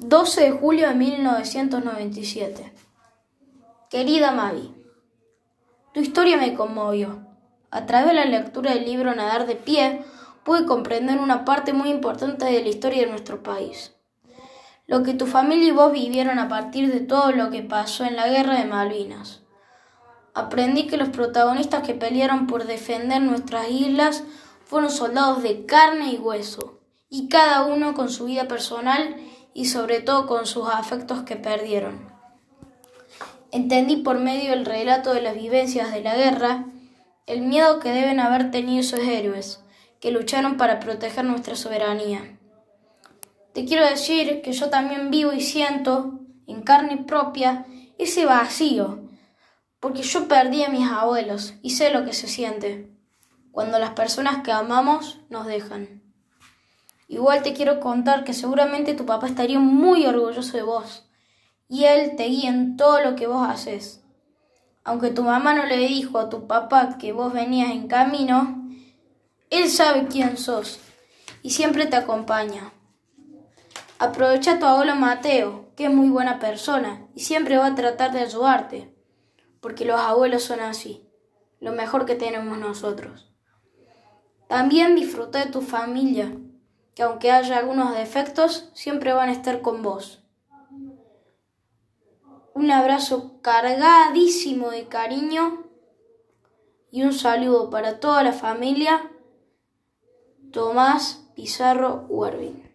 12 de julio de 1997. Querida Mavi, tu historia me conmovió. A través de la lectura del libro Nadar de pie, pude comprender una parte muy importante de la historia de nuestro país. Lo que tu familia y vos vivieron a partir de todo lo que pasó en la guerra de Malvinas. Aprendí que los protagonistas que pelearon por defender nuestras islas fueron soldados de carne y hueso, y cada uno con su vida personal y sobre todo con sus afectos que perdieron. Entendí por medio del relato de las vivencias de la guerra el miedo que deben haber tenido esos héroes, que lucharon para proteger nuestra soberanía. Te quiero decir que yo también vivo y siento, en carne propia, ese vacío, porque yo perdí a mis abuelos y sé lo que se siente cuando las personas que amamos nos dejan. Igual te quiero contar que seguramente tu papá estaría muy orgulloso de vos y él te guía en todo lo que vos haces. Aunque tu mamá no le dijo a tu papá que vos venías en camino, él sabe quién sos y siempre te acompaña. Aprovecha a tu abuelo Mateo, que es muy buena persona y siempre va a tratar de ayudarte, porque los abuelos son así, lo mejor que tenemos nosotros. También disfruta de tu familia, que aunque haya algunos defectos, siempre van a estar con vos. Un abrazo cargadísimo de cariño y un saludo para toda la familia. Tomás Pizarro Huervin.